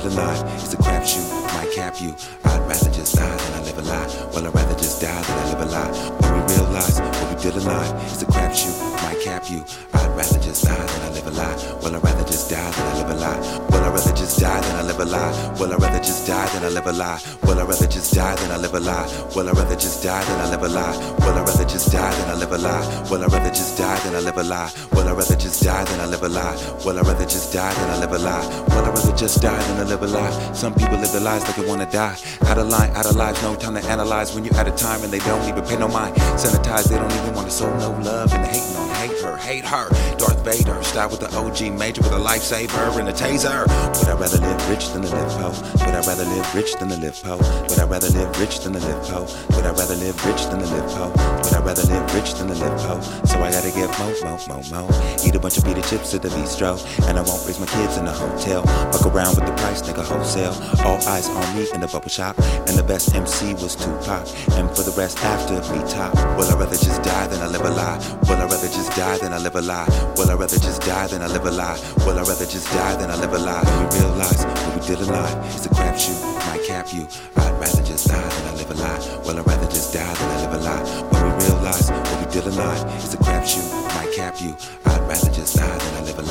did a lie. It's a crapshoot, might cap you. I'd rather just die than I live a lie. Well, I'd rather just die than I live a lie. But we realize what we did a lie. It's a crapshoot, might cap you. Rather just die than I live a lie. Well, I'd rather just die than I live a lie. Well, I'd rather just die than I live a lie. Well, I'd rather just die than I live a lie. Well, I'd rather just die than I live a lie. Well, I'd rather just die than I live a lie. Well, I'd rather just die than I live a lie. Well, I'd rather just die than I live a lie. Well, I'd rather just die than I live a lie. Well, I'd rather just die than I live a lie. Well, I'd rather just die than I live a lie. Some people live their lives like they wanna die. Out of line, out of lives, no time to analyze. When you're out of time and they don't even pay no mind. Sanitize, they don't even wanna show no love and they hating on hate her, hate her. Darth Vader, style with the OG major with a lifesaver and a taser. Would I rather live rich than to live poor? Would I rather live rich than to live poor? Would I rather live rich than to live poor? Would I rather live rich than to live poor? Would I rather live rich than to live poor? So I gotta get mo, mo, mo, mo. Eat a bunch of pita chips at the bistro, and I won't raise my kids in a hotel. Fuck around with the price, nigga, wholesale. All eyes on me in the bubble shop, and the best MC was Tupac. And for the rest after me top. Will I rather just die than I live a lie? Will I rather just die than I live a lie? Well, I'd rather just die than I live a lie? Well, I'd rather just die than I live a lie? We realize what we did a lie, it's a crapshoot, might cap you. I'd rather just die than I live a lie. Well, I'd rather just die than I live a lie? When we realize what we did a lie, it's a crapshoot, might cap you.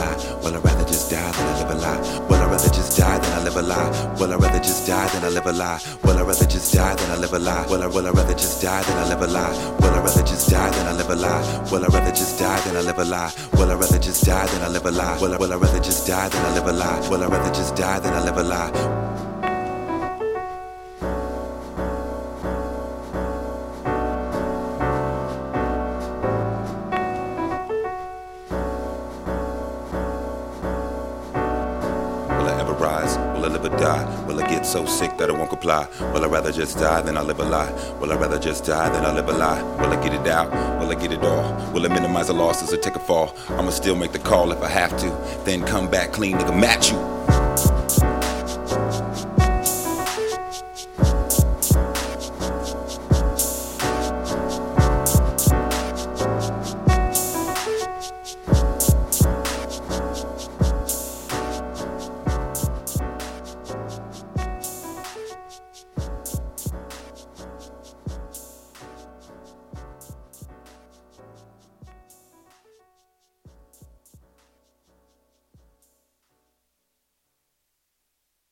Lie. Will I rather just die than I live a lie? Will I'd rather just die than I live a lie? Will I'd rather just die than I live a lie? Will I'd rather just die than I live a lie? Will I will I rather just die than I live a lie? Will I'd rather just die than I live a lie? Will I'd rather just die than I live a lie? Will I'd rather just die than I live a lie? Will I will I rather just die than I live a lie? Will I'd rather just die than I live a lie? Will I live or die? Will I get so sick that I won't comply? Will I rather just die than I live a lie? Will I rather just die than I live a lie? Will I get it out? Will I get it all? Will I minimize the losses or take a fall? I'ma still make the call if I have to. Then come back clean, nigga, match you.